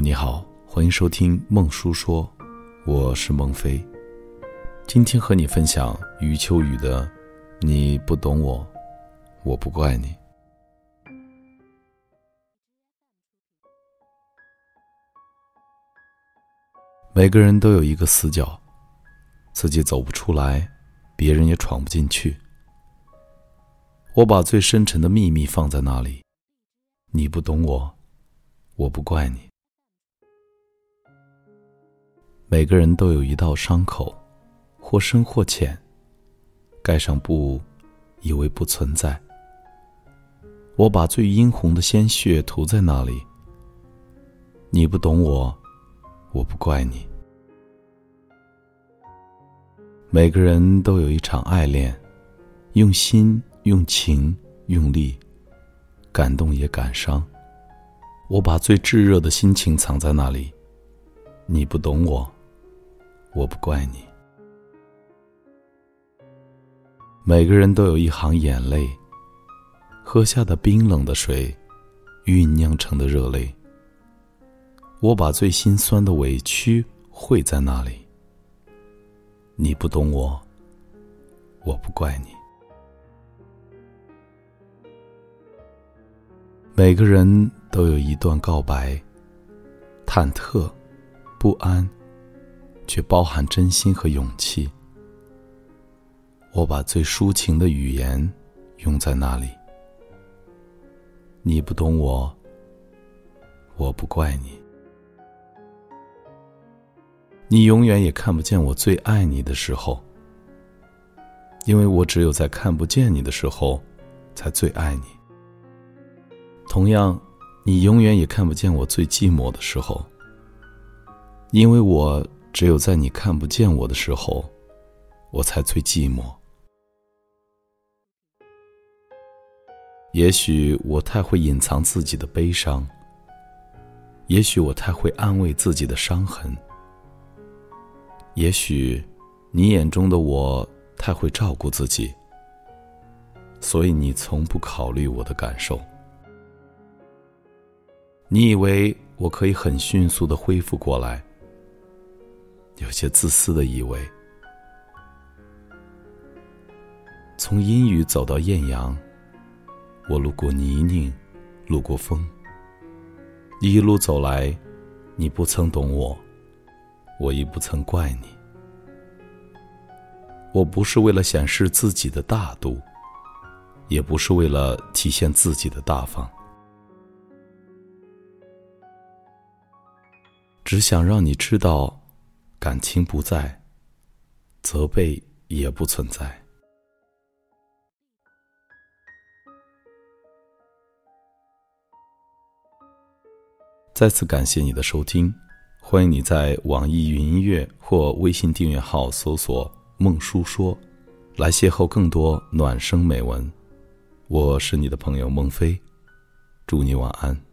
你好，欢迎收听孟叔说，我是孟非。今天和你分享余秋雨的《你不懂我，我不怪你》。每个人都有一个死角，自己走不出来，别人也闯不进去。我把最深沉的秘密放在那里，你不懂我，我不怪你。每个人都有一道伤口，或深或浅。盖上布，以为不存在。我把最殷红的鲜血涂在那里。你不懂我，我不怪你。每个人都有一场爱恋，用心、用情、用力，感动也感伤。我把最炙热的心情藏在那里。你不懂我。我不怪你。每个人都有一行眼泪，喝下的冰冷的水，酝酿成的热泪。我把最心酸的委屈汇在那里。你不懂我，我不怪你。每个人都有一段告白，忐忑，不安。却包含真心和勇气。我把最抒情的语言用在那里。你不懂我，我不怪你。你永远也看不见我最爱你的时候，因为我只有在看不见你的时候，才最爱你。同样，你永远也看不见我最寂寞的时候，因为我。只有在你看不见我的时候，我才最寂寞。也许我太会隐藏自己的悲伤，也许我太会安慰自己的伤痕，也许你眼中的我太会照顾自己，所以你从不考虑我的感受。你以为我可以很迅速的恢复过来？有些自私的以为，从阴雨走到艳阳，我路过泥泞，路过风，一路走来，你不曾懂我，我亦不曾怪你。我不是为了显示自己的大度，也不是为了体现自己的大方，只想让你知道。感情不在，责备也不存在。再次感谢你的收听，欢迎你在网易云音乐或微信订阅号搜索“孟叔说”，来邂逅更多暖声美文。我是你的朋友孟非，祝你晚安。